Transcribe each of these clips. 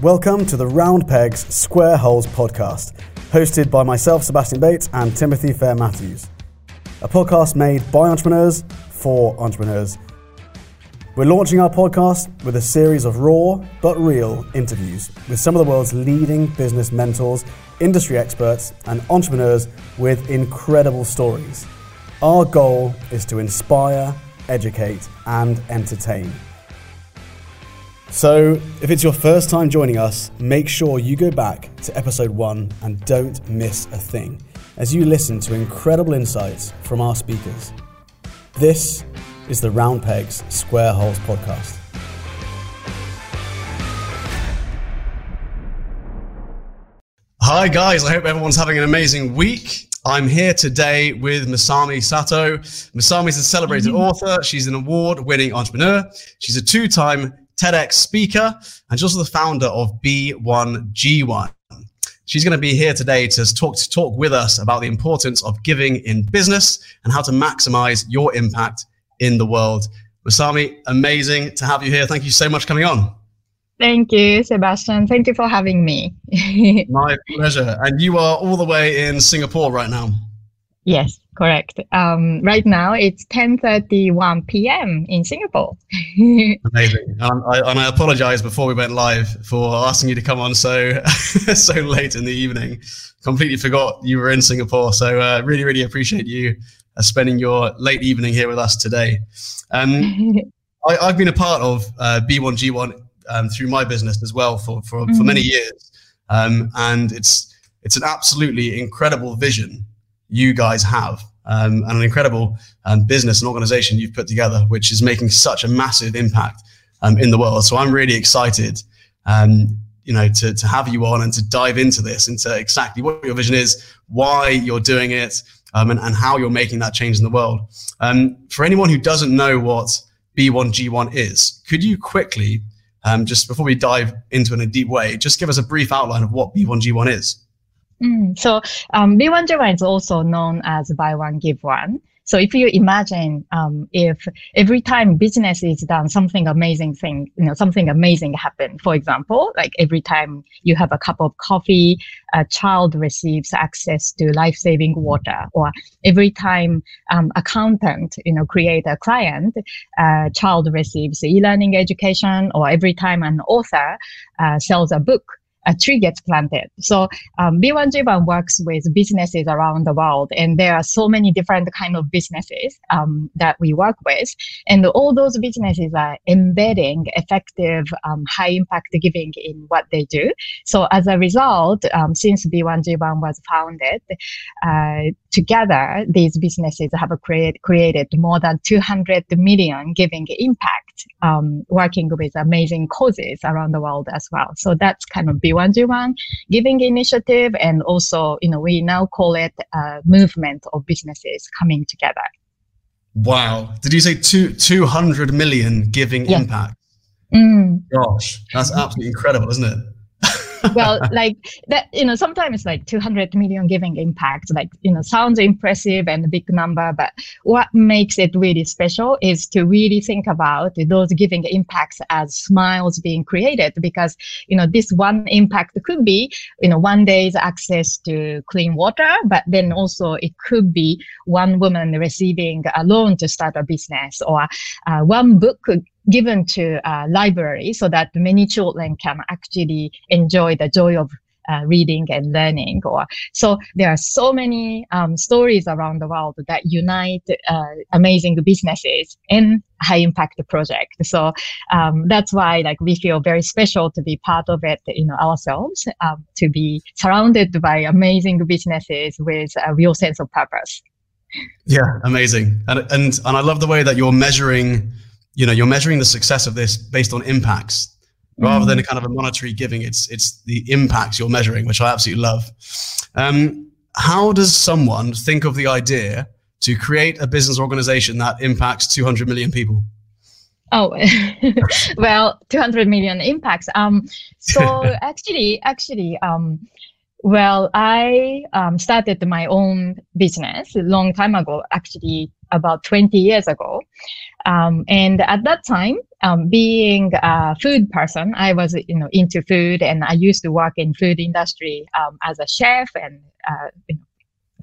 Welcome to the Round Pegs Square Holes podcast, hosted by myself, Sebastian Bates, and Timothy Fair Matthews. A podcast made by entrepreneurs for entrepreneurs. We're launching our podcast with a series of raw but real interviews with some of the world's leading business mentors, industry experts, and entrepreneurs with incredible stories. Our goal is to inspire, educate, and entertain. So, if it's your first time joining us, make sure you go back to episode one and don't miss a thing as you listen to incredible insights from our speakers. This is the Round Pegs Square Holes podcast. Hi, guys. I hope everyone's having an amazing week. I'm here today with Masami Sato. Masami is a celebrated mm-hmm. author. She's an award winning entrepreneur. She's a two time TEDx speaker, and she's also the founder of B1G1. She's going to be here today to talk to talk with us about the importance of giving in business and how to maximize your impact in the world. Masami, amazing to have you here. Thank you so much for coming on. Thank you, Sebastian. Thank you for having me. My pleasure. And you are all the way in Singapore right now. Yes, correct. Um, right now it's 10:31 p.m. in Singapore. Amazing. And I, and I apologize before we went live for asking you to come on so so late in the evening. Completely forgot you were in Singapore. So uh, really, really appreciate you uh, spending your late evening here with us today. Um, I, have been a part of uh, B1G1 um, through my business as well for for, mm-hmm. for many years, um, and it's it's an absolutely incredible vision you guys have um, and an incredible um, business and organization you've put together, which is making such a massive impact um, in the world. So I'm really excited, um, you know, to, to have you on and to dive into this, into exactly what your vision is, why you're doing it, um, and, and how you're making that change in the world. For anyone who doesn't know what B1G1 is, could you quickly, just before we dive into it in a deep way, just give us a brief outline of what B1G1 is? Mm, so um, B1G1 is also known as buy one, give one. So if you imagine um, if every time business is done, something amazing thing, you know, something amazing happen. For example, like every time you have a cup of coffee, a child receives access to life-saving water, or every time um, accountant, you know, create a client, a child receives e-learning education, or every time an author uh, sells a book, a tree gets planted. So um, B1G1 works with businesses around the world, and there are so many different kind of businesses um, that we work with, and all those businesses are embedding effective, um, high impact giving in what they do. So as a result, um, since B1G1 was founded, uh, together these businesses have create, created more than 200 million giving impact, um, working with amazing causes around the world as well. So that's kind of B1 B1G1 giving initiative. And also, you know, we now call it a movement of businesses coming together. Wow. Did you say two, 200 million giving impact? Mm. Gosh, that's absolutely incredible, isn't it? Well, like that, you know, sometimes like 200 million giving impact, like, you know, sounds impressive and a big number, but what makes it really special is to really think about those giving impacts as smiles being created because, you know, this one impact could be, you know, one day's access to clean water, but then also it could be one woman receiving a loan to start a business or uh, one book given to a library so that many children can actually enjoy the joy of uh, reading and learning or so there are so many um, stories around the world that unite uh, amazing businesses in high impact project. So um, that's why like we feel very special to be part of it you know ourselves um, to be surrounded by amazing businesses with a real sense of purpose. Yeah. Amazing. And and, and i love the way that you're measuring you know you're measuring the success of this based on impacts rather than a kind of a monetary giving. It's it's the impacts you're measuring which i absolutely love. Um, how does someone think of the idea to create a business organization that impacts 200 million people? Oh, well, 200 million impacts. Um, so actually, actually, um, well, I um, started my own business a long time ago, actually about 20 years ago. Um, and at that time, um, being a food person, I was, you know, into food and I used to work in food industry um, as a chef and uh,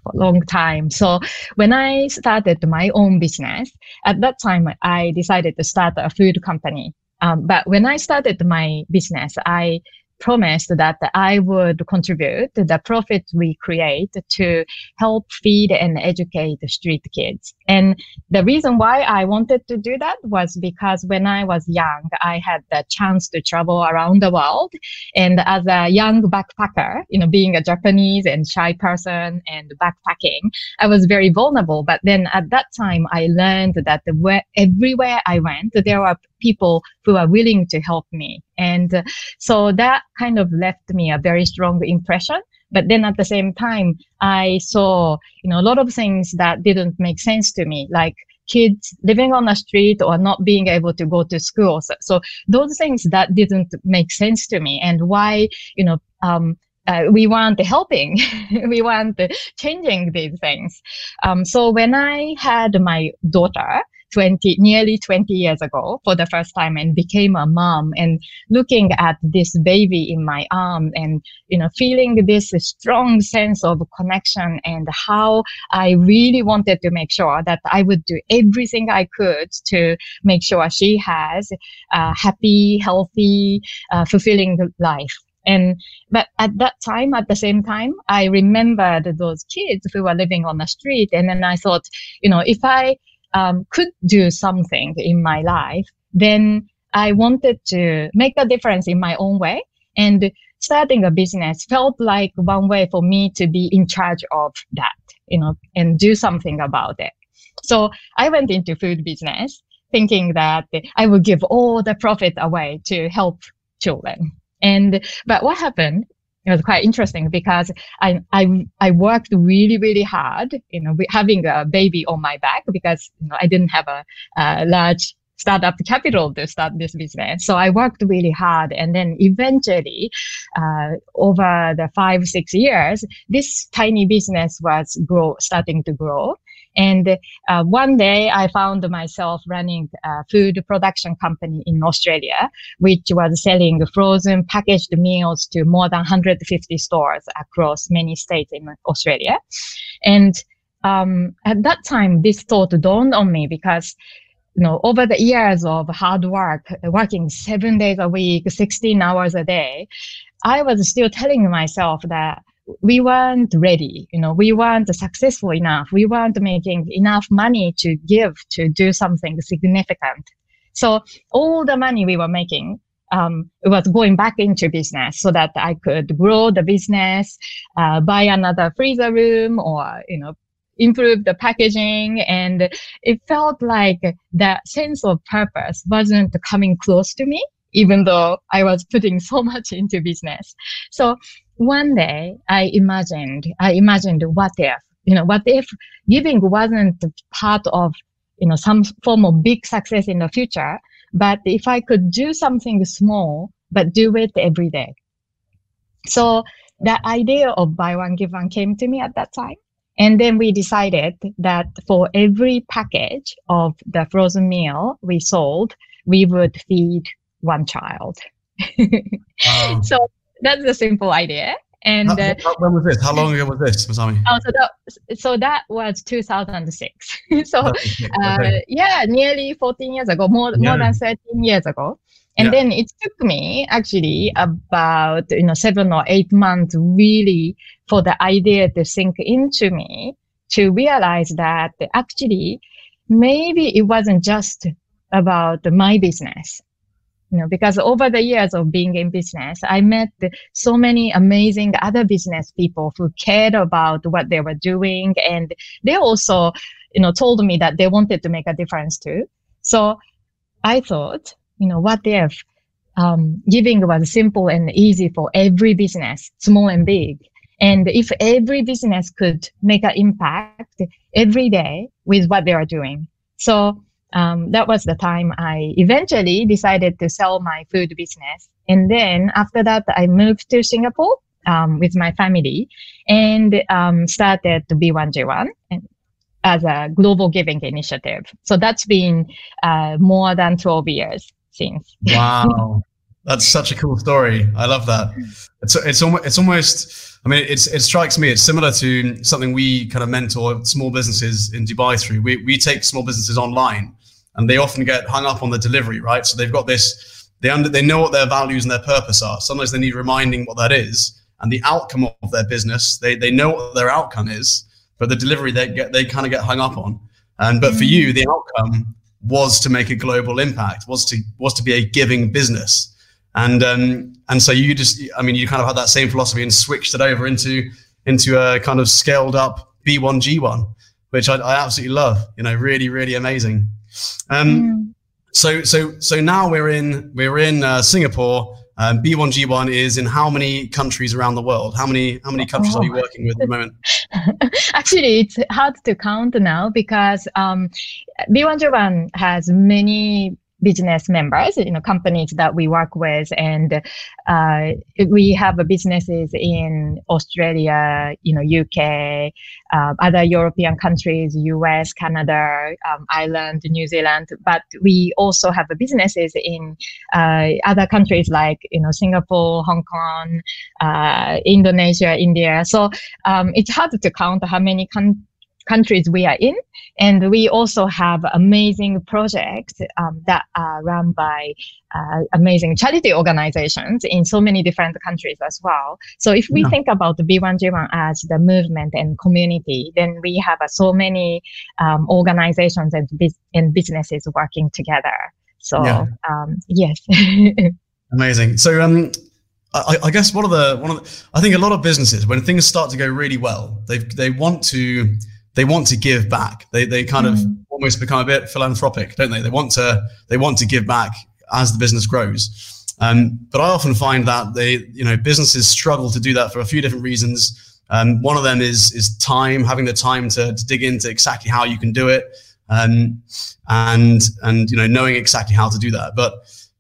for a long time. So when I started my own business, at that time I decided to start a food company. Um, but when I started my business, I promised that I would contribute the profit we create to help feed and educate street kids. And the reason why I wanted to do that was because when I was young, I had the chance to travel around the world. And as a young backpacker, you know, being a Japanese and shy person and backpacking, I was very vulnerable. But then at that time, I learned that everywhere I went, there were people who are willing to help me. And so that kind of left me a very strong impression. But then at the same time, I saw, you know, a lot of things that didn't make sense to me, like kids living on the street or not being able to go to school. So, so those things that didn't make sense to me and why, you know, um, uh, we want helping. we want changing these things. Um, so when I had my daughter, 20, nearly 20 years ago for the first time and became a mom and looking at this baby in my arm and, you know, feeling this strong sense of connection and how I really wanted to make sure that I would do everything I could to make sure she has a happy, healthy, uh, fulfilling life. And, but at that time, at the same time, I remembered those kids who were living on the street. And then I thought, you know, if I um, could do something in my life, then I wanted to make a difference in my own way. And starting a business felt like one way for me to be in charge of that, you know, and do something about it. So I went into food business thinking that I would give all the profit away to help children. And, but what happened it was quite interesting because I, I, I worked really, really hard, you know, having a baby on my back because, you know, I didn't have a, a large startup capital to start this business. So I worked really hard. And then eventually, uh, over the five, six years, this tiny business was grow, starting to grow. And uh, one day I found myself running a food production company in Australia, which was selling frozen packaged meals to more than 150 stores across many states in Australia. And um, at that time, this thought dawned on me because you know, over the years of hard work, working seven days a week, 16 hours a day, I was still telling myself that we weren't ready. You know, we weren't successful enough. We weren't making enough money to give to do something significant. So all the money we were making um, was going back into business so that I could grow the business, uh, buy another freezer room or, you know, improve the packaging. And it felt like that sense of purpose wasn't coming close to me, even though I was putting so much into business. So one day I imagined, I imagined what if, you know, what if giving wasn't part of, you know, some form of big success in the future, but if I could do something small, but do it every day. So the idea of buy one, give one came to me at that time. And then we decided that for every package of the frozen meal we sold, we would feed one child. So that's the simple idea. And uh, when was this? How long ago was this, Masami? Oh, so that so that was 2006. so uh, yeah, nearly 14 years ago, more yeah. more than 13 years ago. And yeah. then it took me actually about you know seven or eight months really for the idea to sink into me to realize that actually maybe it wasn't just about my business you know, because over the years of being in business, I met so many amazing other business people who cared about what they were doing. And they also, you know, told me that they wanted to make a difference too. So I thought, you know, what if um, giving was simple and easy for every business, small and big. And if every business could make an impact every day with what they are doing. So um, that was the time I eventually decided to sell my food business. And then after that, I moved to Singapore um, with my family and um, started to B1G1 as a global giving initiative. So that's been uh, more than 12 years. since. Wow. That's such a cool story. I love that. It's it's almost it's almost. I mean, it's it strikes me. It's similar to something we kind of mentor small businesses in Dubai through. We we take small businesses online, and they often get hung up on the delivery, right? So they've got this. They under they know what their values and their purpose are. Sometimes they need reminding what that is, and the outcome of their business. They they know what their outcome is, but the delivery they get they kind of get hung up on. And but for mm. you, the outcome was to make a global impact, was to was to be a giving business and um, and so you just, I mean, you kind of had that same philosophy and switched it over into into a kind of scaled up B1G1, which I, I absolutely love. You know, really, really amazing. Um, mm. So so so now we're in we're in uh, Singapore. Um, B1G1 is in how many countries around the world? How many how many countries oh. are you oh. working with at the moment? Actually, it's hard to count now because um, B1G1 has many business members, you know, companies that we work with, and uh, we have businesses in Australia, you know, UK, uh, other European countries, US, Canada, um, Ireland, New Zealand. But we also have businesses in uh, other countries like you know Singapore, Hong Kong, uh, Indonesia, India. So um, it's hard to count how many countries countries we are in. And we also have amazing projects um, that are run by uh, amazing charity organizations in so many different countries as well. So if we yeah. think about the B1G1 as the movement and community, then we have uh, so many um, organizations and, and businesses working together. So yeah. um, yes. amazing. So um, I, I, guess one of the one of the, I think a lot of businesses when things start to go really well, they they want to they want to give back. They they kind mm. of almost become a bit philanthropic, don't they? They want to they want to give back as the business grows. Um, but I often find that they you know businesses struggle to do that for a few different reasons. Um, one of them is is time, having the time to, to dig into exactly how you can do it, um, and and you know knowing exactly how to do that. But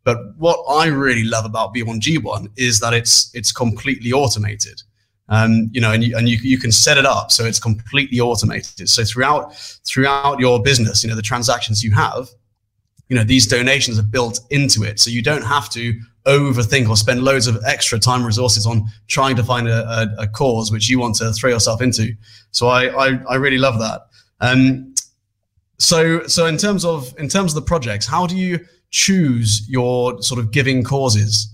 but what I really love about B1G1 is that it's it's completely automated um, you know, and you, and you, you can set it up so it's completely automated. So throughout throughout your business, you know, the transactions you have, you know, these donations are built into it, so you don't have to overthink or spend loads of extra time resources on trying to find a, a, a, cause which you want to throw yourself into. So I I, I really love that. Um, so so in terms of in terms of the projects, how do you choose your sort of giving causes?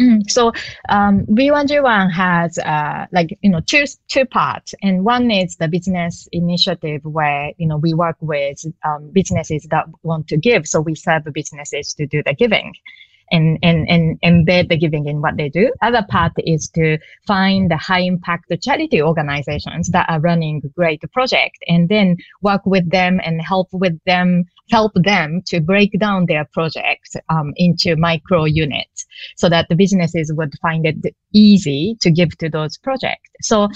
Mm, so um, B1G1 has uh, like you know two two parts, and one is the business initiative where you know we work with um, businesses that want to give, so we serve businesses to do the giving, and, and, and embed the giving in what they do. Other part is to find the high impact charity organizations that are running great project and then work with them and help with them help them to break down their projects um, into micro units so that the businesses would find it easy to give to those projects. So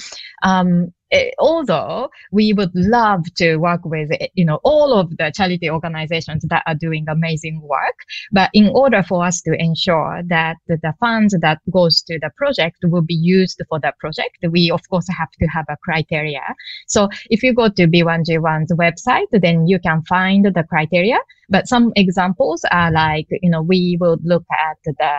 um, Eh, although we would love to work with eh, you know all of the charity organizations that are doing amazing work but in order for us to ensure that the funds that goes to the project will be used for the project we of course have to have a criteria so if you go to b1g1's website then you can find the criteria but some examples are like, you know, we will look at the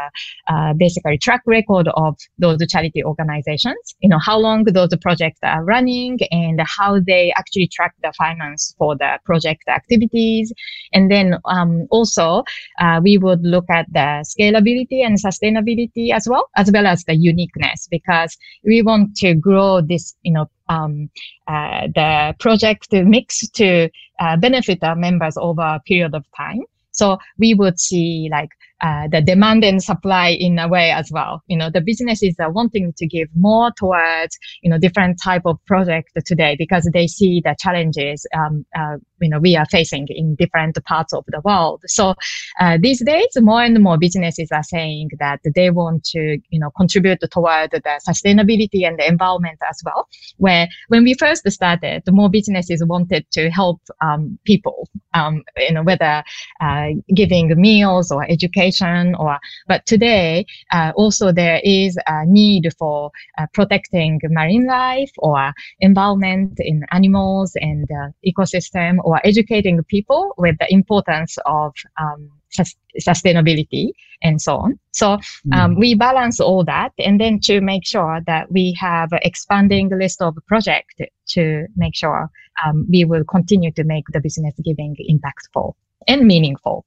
uh, basically track record of those charity organizations, you know, how long those projects are running and how they actually track the finance for the project activities. And then um, also, uh, we would look at the scalability and sustainability as well, as well as the uniqueness, because we want to grow this, you know, um, uh, the project mix to uh, benefit our members over a period of time. So we would see like uh, the demand and supply in a way as well. You know, the businesses are wanting to give more towards, you know, different type of project today because they see the challenges, um, uh, you know, we are facing in different parts of the world. So uh, these days, more and more businesses are saying that they want to, you know, contribute toward the sustainability and the environment as well. Where when we first started, the more businesses wanted to help um, people, um, you know, whether uh, giving meals or education education or but today uh, also there is a need for uh, protecting marine life or environment in animals and uh, ecosystem or educating people with the importance of um, sus- sustainability and so on. So um, mm. we balance all that, and then to make sure that we have expanding list of projects to make sure um, we will continue to make the business giving impactful and meaningful.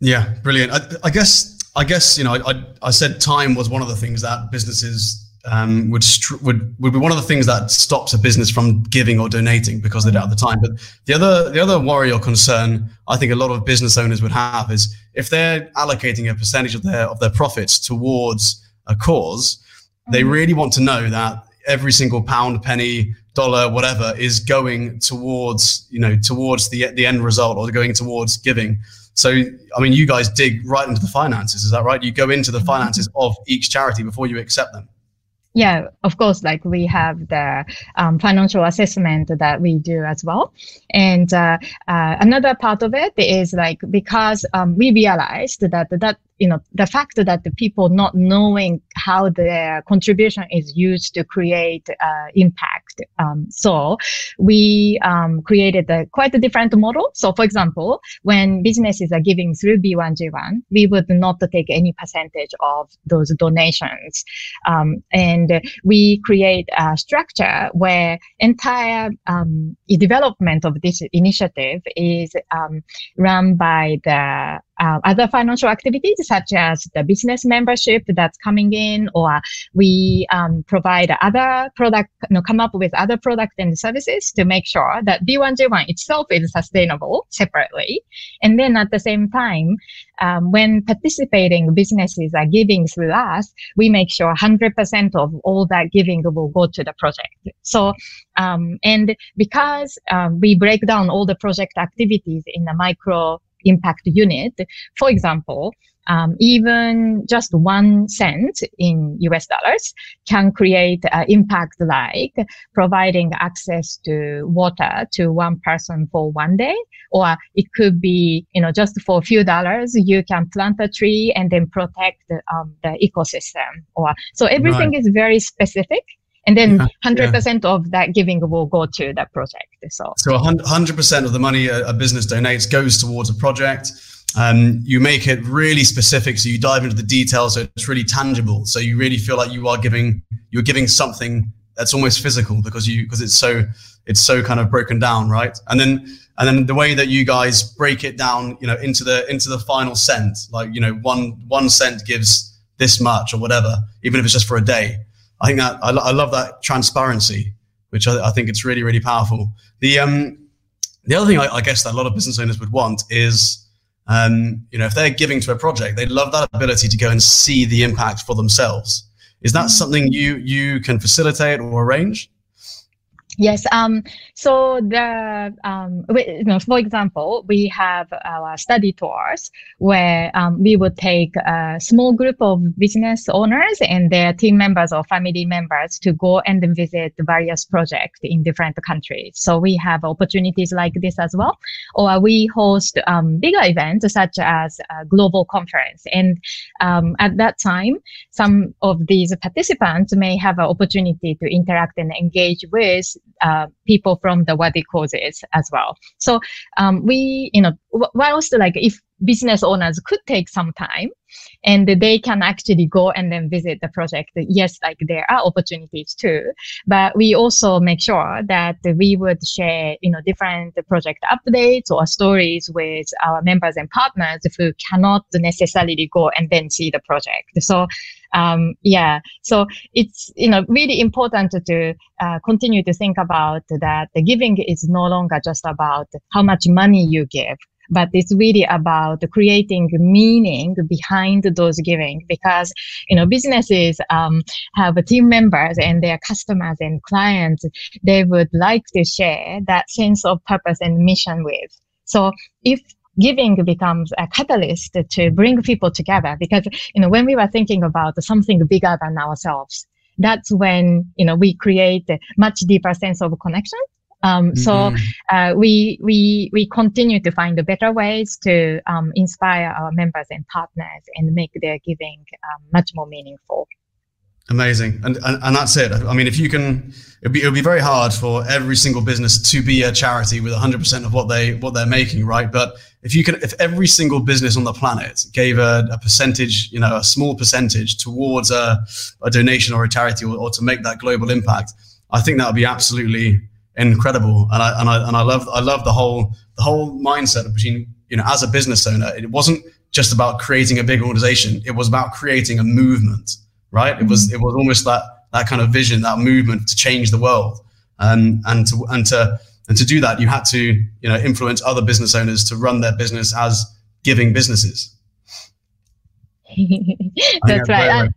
Yeah, brilliant. I, I guess I guess you know I, I said time was one of the things that businesses um, would, would would be one of the things that stops a business from giving or donating because they don't have the time. But the other the other worry or concern I think a lot of business owners would have is if they're allocating a percentage of their of their profits towards a cause, they mm-hmm. really want to know that every single pound, penny, dollar, whatever is going towards you know towards the the end result or going towards giving. So, I mean, you guys dig right into the finances. Is that right? You go into the finances of each charity before you accept them yeah, of course, like we have the um, financial assessment that we do as well. And uh, uh, another part of it is like because um, we realized that that you know, the fact that the people not knowing how their contribution is used to create uh, impact. Um, so we um, created a quite a different model. So for example, when businesses are giving through B1G1, we would not take any percentage of those donations. Um, and we create a structure where entire um, development of this initiative is um, run by the uh, other financial activities such as the business membership that's coming in, or we um, provide other product, you know, come up with other products and services to make sure that B1G1 itself is sustainable separately. And then at the same time, um, when participating businesses are giving through us, we make sure 100% of all that giving will go to the project. So, um, and because um, we break down all the project activities in the micro impact unit. For example, um, even just one cent in US dollars can create an impact like providing access to water to one person for one day. Or it could be, you know, just for a few dollars, you can plant a tree and then protect um, the ecosystem. Or so everything right. is very specific and then yeah, 100% yeah. of that giving will go to that project so so 100% of the money a, a business donates goes towards a project. Um, you make it really specific so you dive into the details so it's really tangible. So you really feel like you are giving you're giving something that's almost physical because you because it's so it's so kind of broken down right? And then and then the way that you guys break it down you know into the into the final cent like you know one one cent gives this much or whatever even if it's just for a day I think that I, I love that transparency, which I, I, think it's really really powerful. The um the other thing I, I guess that a lot of business owners would want is um you know if they're giving to a project, they love that ability to go and see the impact for themselves. Is that something you you can facilitate or arrange? Yes. Um, so the um, we, you know, for example, we have our study tours where um, we would take a small group of business owners and their team members or family members to go and visit various projects in different countries. So we have opportunities like this as well, or we host um, bigger events such as a global conference. And um, at that time, some of these participants may have an opportunity to interact and engage with uh, people from the worthy causes as well. So um, we, you know, whilst like if business owners could take some time and they can actually go and then visit the project. Yes, like there are opportunities too, but we also make sure that we would share, you know, different project updates or stories with our members and partners who cannot necessarily go and then see the project. So um, yeah, so it's you know really important to uh, continue to think about that. The giving is no longer just about how much money you give, but it's really about creating meaning behind those giving because you know businesses um, have team members and their customers and clients they would like to share that sense of purpose and mission with. So if giving becomes a catalyst to bring people together because you know when we were thinking about something bigger than ourselves that's when you know we create a much deeper sense of connection um, so mm-hmm. uh, we we we continue to find the better ways to um, inspire our members and partners and make their giving um, much more meaningful. Amazing, and, and and that's it. I mean, if you can, it'd be it'd be very hard for every single business to be a charity with 100% of what they what they're making, right? But if you can, if every single business on the planet gave a, a percentage, you know, a small percentage towards a, a donation or a charity or, or to make that global impact, I think that would be absolutely incredible. And I and I and I love I love the whole the whole mindset of between you know as a business owner. It wasn't just about creating a big organization. It was about creating a movement, right? Mm-hmm. It was it was almost that that kind of vision, that movement to change the world, um, and to and to and to do that, you had to you know influence other business owners to run their business as giving businesses. that's right.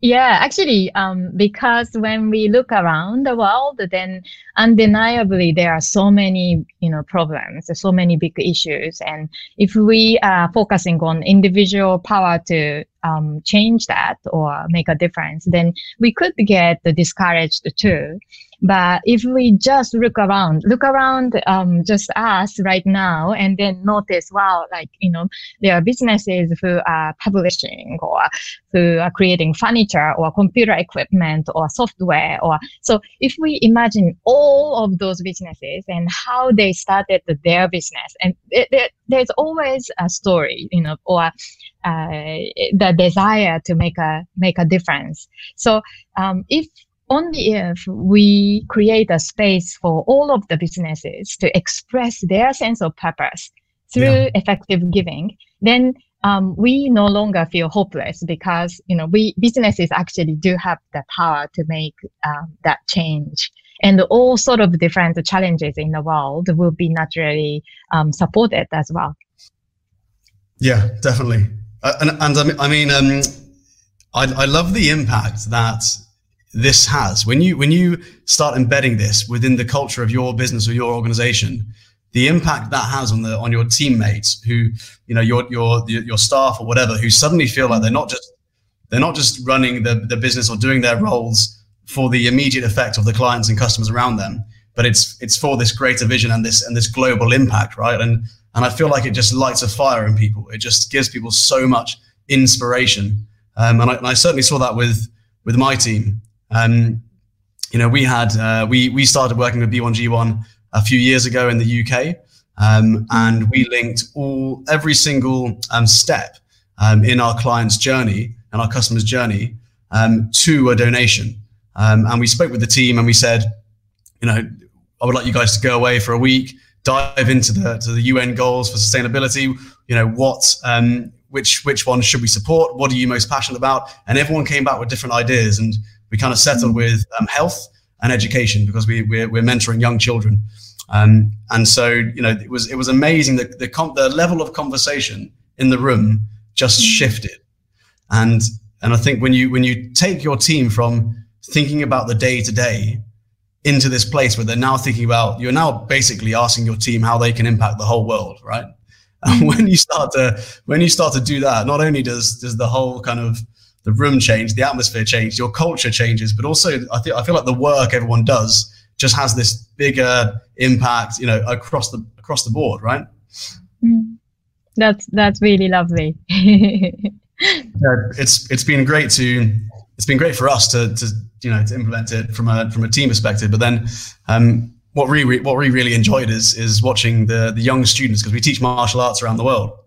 Yeah, actually, um, because when we look around the world, then undeniably there are so many, you know, problems, so many big issues, and if we are focusing on individual power to um, change that or make a difference, then we could get discouraged too. But if we just look around, look around, um, just us right now, and then notice, wow, like, you know, there are businesses who are publishing or who are creating furniture or computer equipment or software or, so if we imagine all of those businesses and how they started their business and it, it, there's always a story, you know, or uh, the desire to make a make a difference. So um, if only if we create a space for all of the businesses to express their sense of purpose through yeah. effective giving, then um, we no longer feel hopeless because you know we businesses actually do have the power to make um, that change. And all sort of different challenges in the world will be naturally um, supported as well. Yeah definitely. Uh, and, and i mean um, I, I love the impact that this has. When you when you start embedding this within the culture of your business or your organization the impact that has on the on your teammates who you know your your your staff or whatever who suddenly feel like they're not just they're not just running the, the business or doing their roles for the immediate effect of the clients and customers around them but it's it's for this greater vision and this and this global impact right? And and i feel like it just lights a fire in people. It just gives people so much inspiration. Um, and, I, and I certainly saw that with with my team um, you know, we had uh, we we started working with B1G1 a few years ago in the UK, um, and we linked all every single um, step um, in our client's journey and our customer's journey um, to a donation. Um, and we spoke with the team and we said, you know, I would like you guys to go away for a week, dive into the to the UN goals for sustainability. You know, what which which one should we support? What are you most passionate about? And everyone came back with different ideas and we kind of settled with um, health and education because we, we're, we're mentoring young children. Um, and so, you know, it was, it was amazing. The, the, com- the level of conversation in the room just mm-hmm. shifted. And, and I think when you, when you take your team from thinking about the day to day into this place where they're now thinking about, you're now basically asking your team how they can impact the whole world, right? And when you start to, when you start to do that, not only does, does the whole kind of, the room changed, the atmosphere changed, your culture changes, but also I think I feel like the work everyone does just has this bigger impact, you know, across the across the board, right? Mm. That's that's really lovely. it's it's been great to it's been great for us to to you know to implement it from a from a team perspective, but then um, what we what we really enjoyed is is watching the the young students because we teach martial arts around the world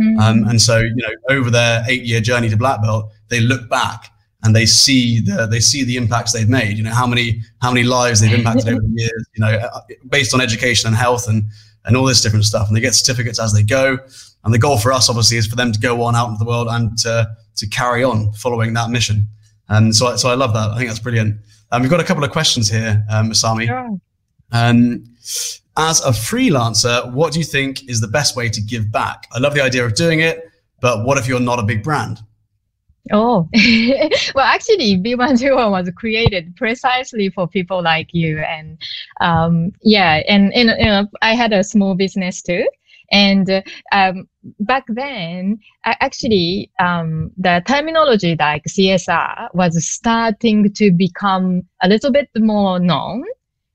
Mm. Um, and so, you know, over their eight-year journey to black belt, they look back and they see the they see the impacts they've made. You know, how many how many lives they've impacted over the years. You know, uh, based on education and health and and all this different stuff. And they get certificates as they go. And the goal for us, obviously, is for them to go on out into the world and to to carry on following that mission. And so, so I love that. I think that's brilliant. Um, we've got a couple of questions here, um, Masami. Sure. Um, as a freelancer, what do you think is the best way to give back? I love the idea of doing it, but what if you're not a big brand? Oh, well, actually, B1G1 was created precisely for people like you. And um, yeah, and, and you know, I had a small business too. And um, back then, actually, um, the terminology like CSR was starting to become a little bit more known.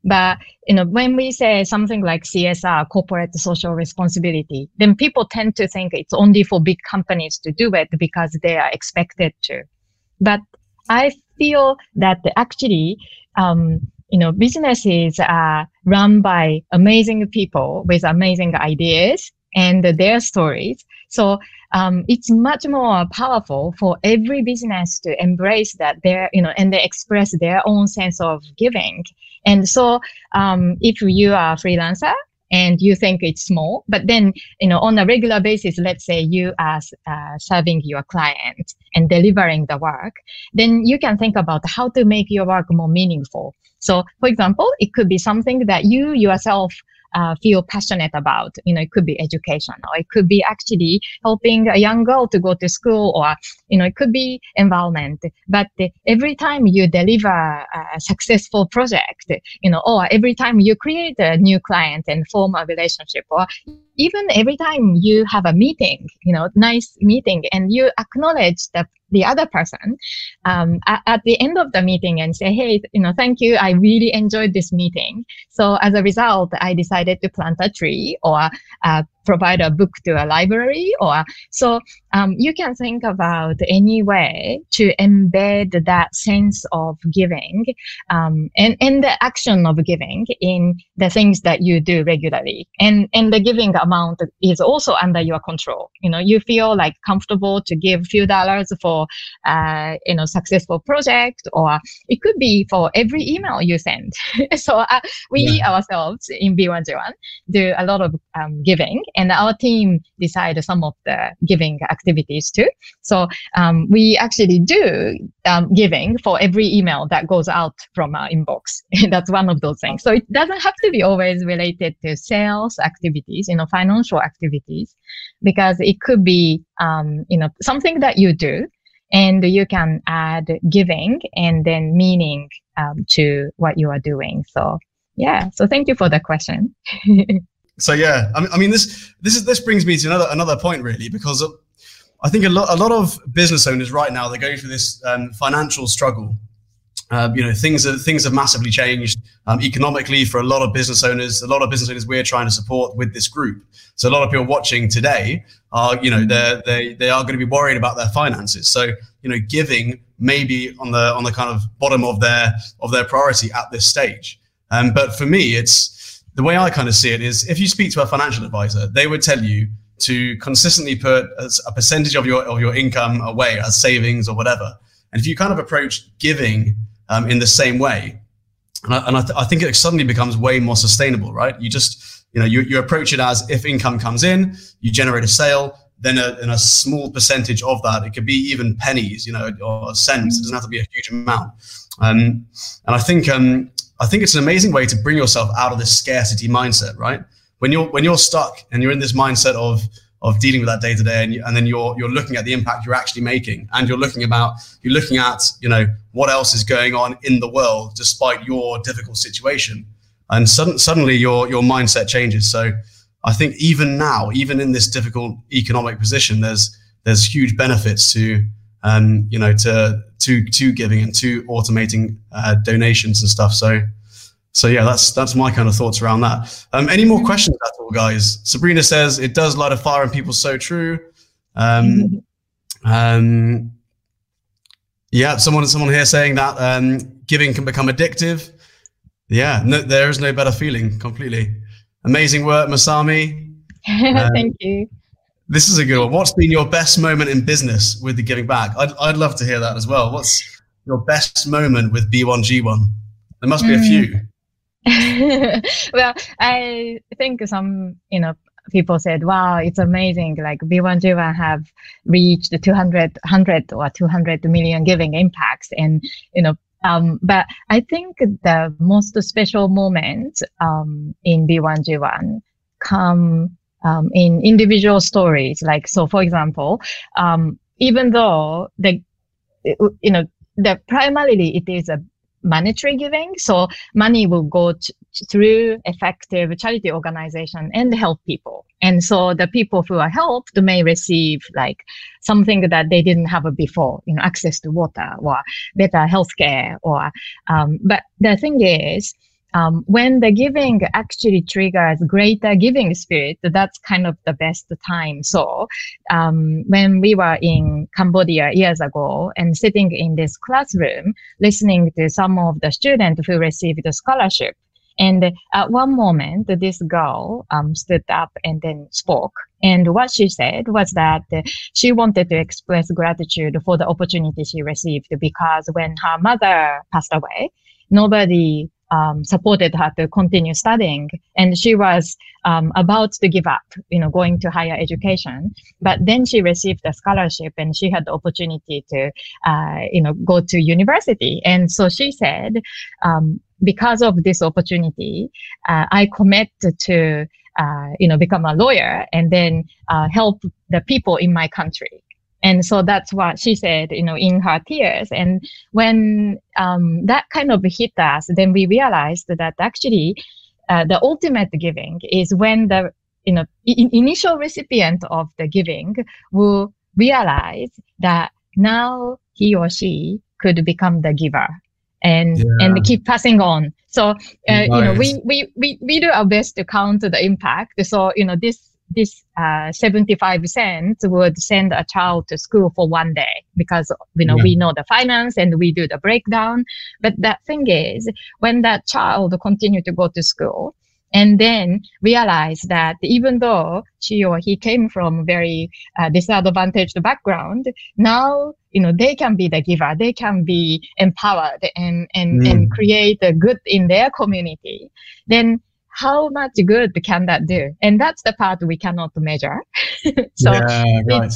But, you know, when we say something like CSR, corporate social responsibility, then people tend to think it's only for big companies to do it because they are expected to. But I feel that actually, um, you know, businesses are run by amazing people with amazing ideas and their stories. So um, it's much more powerful for every business to embrace that their, you know, and they express their own sense of giving. And so, um, if you are a freelancer, and you think it's small, but then, you know, on a regular basis, let's say you are uh, serving your client and delivering the work, then you can think about how to make your work more meaningful. So, for example, it could be something that you yourself uh, feel passionate about. You know, it could be education or it could be actually helping a young girl to go to school or, you know, it could be environment. But every time you deliver a successful project, you know, or every time you create a new client and form a relationship or even every time you have a meeting, you know, nice meeting and you acknowledge the, the other person um, at, at, the end of the meeting and say, hey, you know, thank you. I really enjoyed this meeting. So as a result, I decided to plant a tree or uh, provide a book to a library or so um, you can think about any way to embed that sense of giving um, and, and the action of giving in the things that you do regularly and and the giving amount is also under your control you know you feel like comfortable to give a few dollars for uh, you know successful project or it could be for every email you send so uh, we yeah. ourselves in b1g1 do a lot of um, giving and our team decide some of the giving activities too. So um, we actually do um, giving for every email that goes out from our inbox. That's one of those things. So it doesn't have to be always related to sales activities, you know, financial activities, because it could be, um, you know, something that you do and you can add giving and then meaning um, to what you are doing. So yeah, so thank you for the question. so yeah, I mean, this this is this brings me to another another point really because I think a lot a lot of business owners right now they're going through this um, financial struggle. Uh, you know, things are, things have massively changed um, economically for a lot of business owners. A lot of business owners we're trying to support with this group. So a lot of people watching today are, you know, they they they are going to be worried about their finances. So you know, giving maybe on the on the kind of bottom of their of their priority at this stage. Um, but for me, it's the way I kind of see it is if you speak to a financial advisor, they would tell you to consistently put a percentage of your of your income away as savings or whatever. And if you kind of approach giving um, in the same way, and, I, and I, th- I, think it suddenly becomes way more sustainable, right? You just you know you, you approach it as if income comes in, you generate a sale, then a, a small percentage of that, it could be even pennies, you know, or cents. It doesn't have to be a huge amount. Um, and I think um, I think it's an amazing way to bring yourself out of this scarcity mindset, right? When you're when you're stuck and you're in this mindset of of dealing with that day to day, and and then you're you're looking at the impact you're actually making, and you're looking about you're looking at you know what else is going on in the world despite your difficult situation, and sudden, suddenly your your mindset changes. So I think even now, even in this difficult economic position, there's there's huge benefits to um, you know, to to to giving and to automating uh, donations and stuff. So, so yeah, that's that's my kind of thoughts around that. Um, any more questions at all, guys? Sabrina says it does light a fire in people. So true. Um, um, yeah, someone someone here saying that um, giving can become addictive. Yeah, no, there is no better feeling. Completely amazing work, Masami. Thank you. This is a good one. What's been your best moment in business with the giving back? I'd, I'd love to hear that as well. What's your best moment with B1G1? There must be mm. a few. well, I think some, you know, people said, wow, it's amazing. Like B1G1 have reached 200, 100 or 200 million giving impacts. And, you know, um, but I think the most special moments um, in B1G1 come um, in individual stories. Like, so for example, um, even though the, you know, the primarily it is a monetary giving. So money will go through effective charity organization and help people. And so the people who are helped may receive like something that they didn't have before, you know, access to water or better healthcare or, um, but the thing is, um, when the giving actually triggers greater giving spirit, that's kind of the best time. So um, when we were in Cambodia years ago and sitting in this classroom, listening to some of the students who received the scholarship, And at one moment, this girl um, stood up and then spoke. And what she said was that she wanted to express gratitude for the opportunity she received because when her mother passed away, nobody um, supported her to continue studying. And she was um, about to give up, you know, going to higher education. But then she received a scholarship and she had the opportunity to, uh, you know, go to university. And so she said, um, because of this opportunity, uh, I commit to, uh, you know, become a lawyer and then uh, help the people in my country. And so that's what she said, you know, in her tears. And when um, that kind of hit us, then we realized that actually uh, the ultimate giving is when the you know I- initial recipient of the giving will realize that now he or she could become the giver and yeah. and keep passing on so uh, nice. you know we, we we we do our best to count the impact so you know this this uh, 75 cents would send a child to school for one day because you know yeah. we know the finance and we do the breakdown but that thing is when that child continue to go to school and then realize that even though she or he came from very uh, disadvantaged background now you know they can be the giver they can be empowered and and, mm. and create a good in their community then how much good can that do? And that's the part we cannot measure. so yeah, right.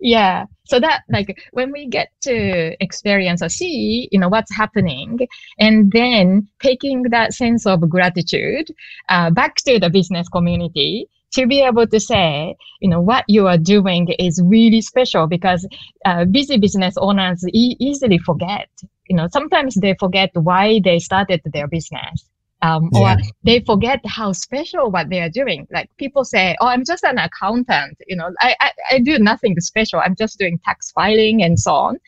Yeah. So that like when we get to experience or see, you know, what's happening and then taking that sense of gratitude uh, back to the business community to be able to say, you know, what you are doing is really special because uh, busy business owners e- easily forget. You know, sometimes they forget why they started their business um, yeah. or they forget how special what they are doing. Like people say, "Oh, I'm just an accountant. You know, I, I, I do nothing special. I'm just doing tax filing and so on."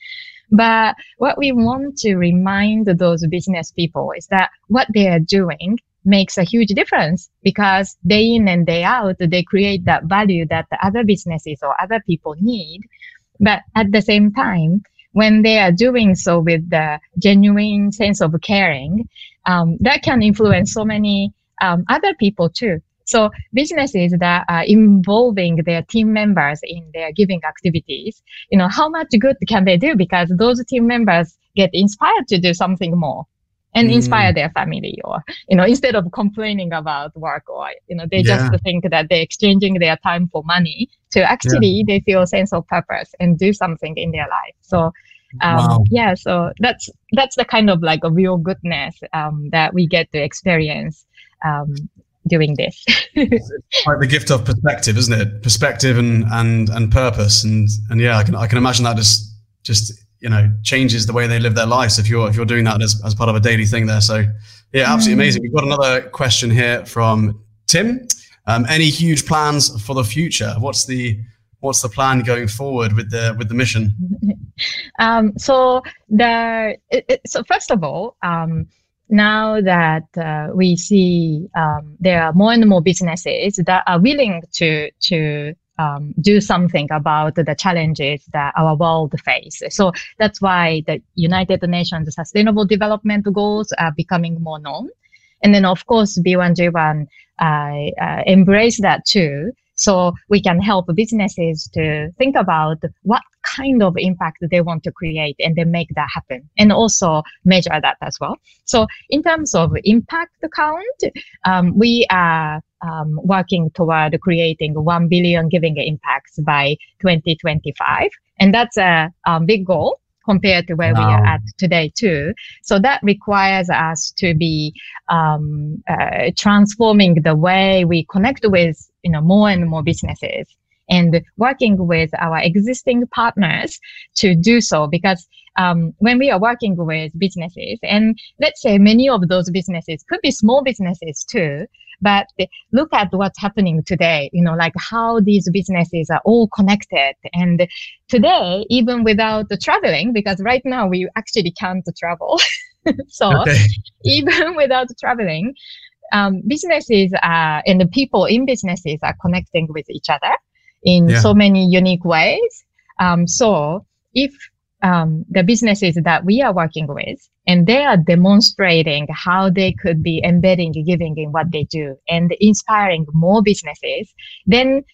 But what we want to remind those business people is that what they are doing makes a huge difference because day in and day out, they create that value that the other businesses or other people need. But at the same time, when they are doing so with the genuine sense of caring, um, that can influence so many um, other people too. So businesses that are involving their team members in their giving activities, you know, how much good can they do? Because those team members get inspired to do something more and mm. inspire their family or, you know, instead of complaining about work or, you know, they yeah. just think that they're exchanging their time for money to actually yeah. they feel a sense of purpose and do something in their life. So um, wow. yeah so that's that's the kind of like a real goodness um, that we get to experience um, doing this. It's like the gift of perspective isn't it? Perspective and and and purpose. And and yeah i can i can imagine that just just you know changes the way they live their lives if you're if you're doing that as, as part of a daily thing there. So yeah absolutely mm. amazing. We've got another question here from tim. Um, any huge plans for the future? What's the what's the plan going forward with the with the mission? um, so the it, it, so first of all, um, now that uh, we see um, there are more and more businesses that are willing to to um, do something about the challenges that our world faces. So that's why the United Nations Sustainable Development Goals are becoming more known. And then, of course, B1G1 uh, uh, embrace that too. So we can help businesses to think about what kind of impact they want to create and then make that happen and also measure that as well. So in terms of impact count, um, we are um, working toward creating 1 billion giving impacts by 2025. And that's a, a big goal compared to where wow. we are at today too. So that requires us to be um, uh, transforming the way we connect with you know more and more businesses and working with our existing partners to do so because um, when we are working with businesses and let's say many of those businesses could be small businesses too but look at what's happening today, you know, like how these businesses are all connected. And today, even without the traveling, because right now we actually can't travel. so okay. even without traveling, um, businesses are, and the people in businesses are connecting with each other in yeah. so many unique ways. Um, so if um, the businesses that we are working with, and they are demonstrating how they could be embedding giving in what they do and inspiring more businesses, then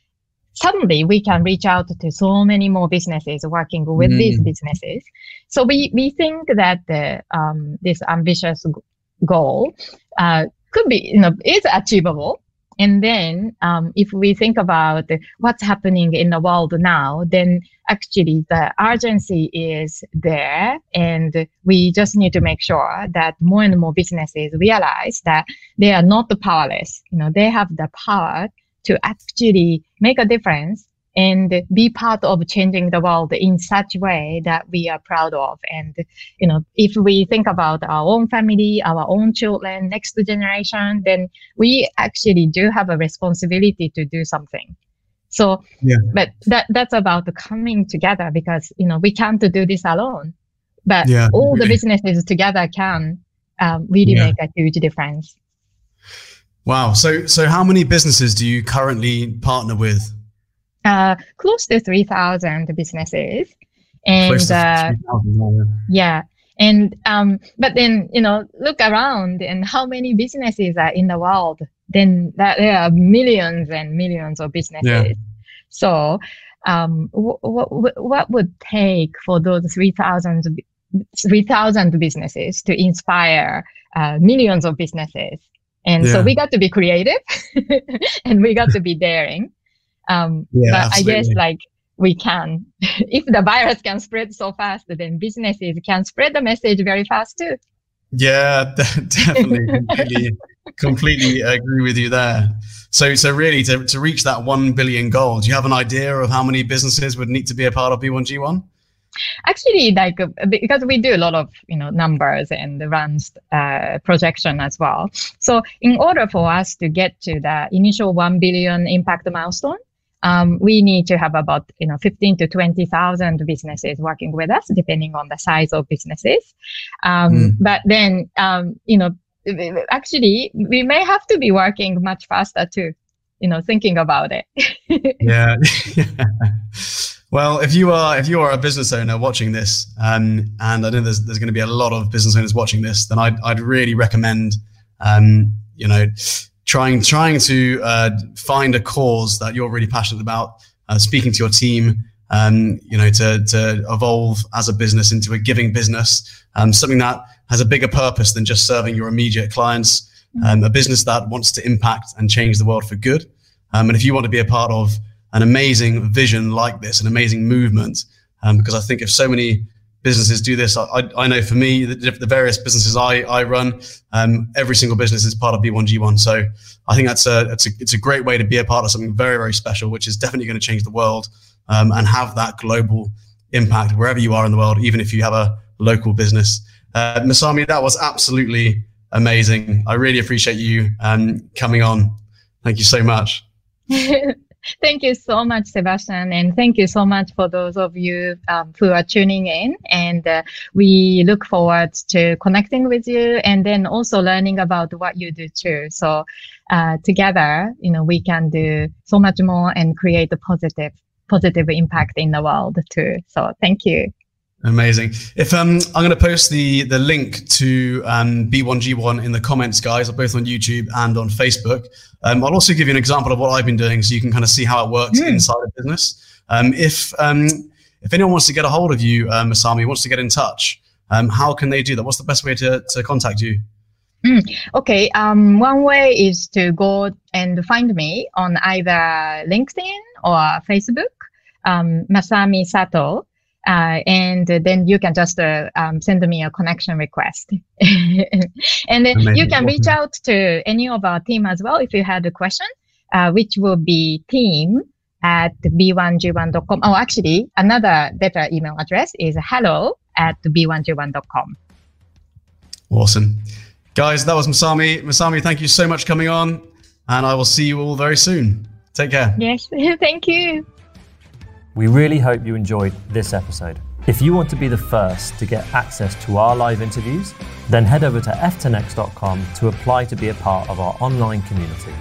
suddenly we can reach out to so many more businesses working with mm. these businesses. So we, we think that the, um, this ambitious goal, uh, could be, you know, is achievable. And then, um, if we think about what's happening in the world now, then actually the urgency is there. And we just need to make sure that more and more businesses realize that they are not powerless. You know, they have the power to actually make a difference and be part of changing the world in such way that we are proud of. And, you know, if we think about our own family, our own children, next generation, then we actually do have a responsibility to do something. So, yeah. but that, that's about coming together because, you know, we can't do this alone, but yeah, all really. the businesses together can um, really yeah. make a huge difference. Wow. So, so how many businesses do you currently partner with? Uh, close to 3,000 businesses. And, uh, yeah. And, um, but then, you know, look around and how many businesses are in the world. Then that there are millions and millions of businesses. Yeah. So, um, what, what would take for those 3,000 3,000 businesses to inspire uh, millions of businesses. And yeah. so we got to be creative and we got to be daring. Um, yeah, but absolutely. I guess like we can, if the virus can spread so fast, then businesses can spread the message very fast too. Yeah, definitely, completely, completely agree with you there. So, so really, to, to reach that one billion goal, do you have an idea of how many businesses would need to be a part of B1G1? Actually, like because we do a lot of you know numbers and runs uh, projection as well. So, in order for us to get to the initial one billion impact milestone, um, we need to have about you know 15 to 20,000 businesses working with us, depending on the size of businesses. Um, mm. But then um, you know actually we may have to be working much faster too. You know, thinking about it. yeah. Well, if you are if you are a business owner watching this, um, and I know there's there's going to be a lot of business owners watching this, then I'd I'd really recommend, um, you know, trying trying to uh, find a cause that you're really passionate about, uh, speaking to your team, um, you know, to to evolve as a business into a giving business, um, something that has a bigger purpose than just serving your immediate clients, um, a business that wants to impact and change the world for good. Um, and if you want to be a part of an amazing vision like this, an amazing movement. Um, because I think if so many businesses do this, I, I know for me, the, the various businesses I, I run, um, every single business is part of B1G1. So I think that's a, it's a, it's a great way to be a part of something very, very special, which is definitely going to change the world um, and have that global impact wherever you are in the world, even if you have a local business. Uh, Masami, that was absolutely amazing. I really appreciate you um, coming on. Thank you so much. Thank you so much, Sebastian. And thank you so much for those of you um, who are tuning in. And uh, we look forward to connecting with you and then also learning about what you do too. So uh, together, you know, we can do so much more and create a positive, positive impact in the world too. So thank you. Amazing. If um, I'm going to post the the link to um, B1G1 in the comments, guys, both on YouTube and on Facebook. Um, I'll also give you an example of what I've been doing, so you can kind of see how it works yeah. inside a business. Um, if um, if anyone wants to get a hold of you, uh, Masami, wants to get in touch, um, how can they do that? What's the best way to to contact you? Mm, okay. Um, one way is to go and find me on either LinkedIn or Facebook. Um, Masami Sato. Uh, and then you can just uh, um, send me a connection request. and then Amazing. you can reach out to any of our team as well if you had a question, uh, which will be team at b1g1.com. Oh, actually, another better email address is hello at b1g1.com. Awesome. Guys, that was Masami. Masami, thank you so much coming on, and I will see you all very soon. Take care. Yes, thank you. We really hope you enjoyed this episode. If you want to be the first to get access to our live interviews, then head over to f10x.com to apply to be a part of our online community.